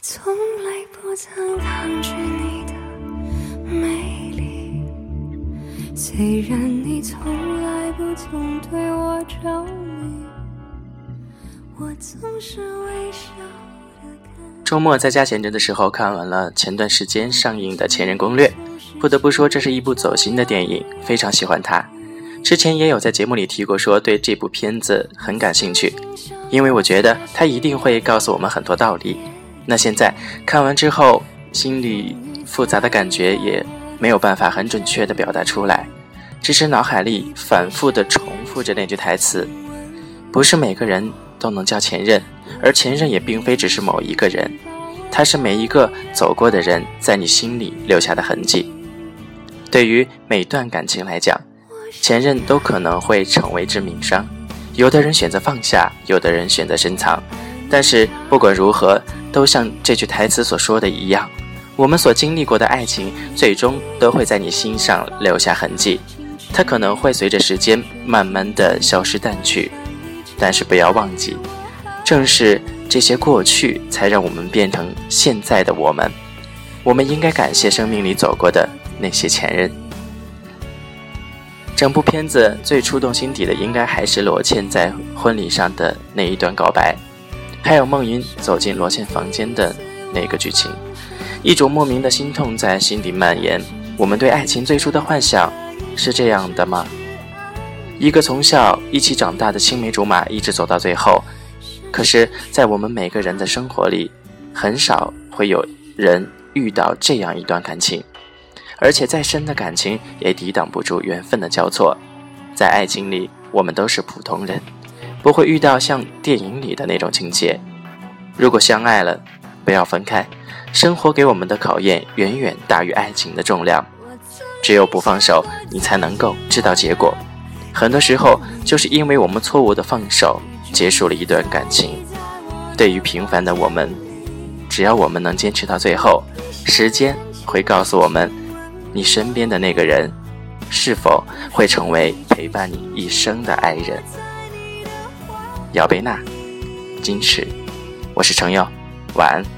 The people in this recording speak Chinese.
从来不曾抗拒你的美丽，虽然你从来不曾对我着迷，我总是微笑。周末在家闲着的时候，看完了前段时间上映的《前任攻略》，不得不说这是一部走心的电影，非常喜欢它。之前也有在节目里提过，说对这部片子很感兴趣，因为我觉得它一定会告诉我们很多道理。那现在看完之后，心里复杂的感觉也没有办法很准确的表达出来，只是脑海里反复的重复着那句台词：不是每个人都能叫前任，而前任也并非只是某一个人，他是每一个走过的人在你心里留下的痕迹。对于每段感情来讲，前任都可能会成为致命伤，有的人选择放下，有的人选择深藏，但是不管如何。都像这句台词所说的一样，我们所经历过的爱情，最终都会在你心上留下痕迹。它可能会随着时间慢慢的消失淡去，但是不要忘记，正是这些过去，才让我们变成现在的我们。我们应该感谢生命里走过的那些前任。整部片子最触动心底的，应该还是罗茜在婚礼上的那一段告白。还有梦云走进罗茜房间的那个剧情，一种莫名的心痛在心底蔓延。我们对爱情最初的幻想是这样的吗？一个从小一起长大的青梅竹马，一直走到最后。可是，在我们每个人的生活里，很少会有人遇到这样一段感情，而且再深的感情也抵挡不住缘分的交错。在爱情里，我们都是普通人。不会遇到像电影里的那种情节。如果相爱了，不要分开。生活给我们的考验远远大于爱情的重量。只有不放手，你才能够知道结果。很多时候，就是因为我们错误的放手，结束了一段感情。对于平凡的我们，只要我们能坚持到最后，时间会告诉我们，你身边的那个人，是否会成为陪伴你一生的爱人。姚贝娜，矜持，我是程佑，晚安。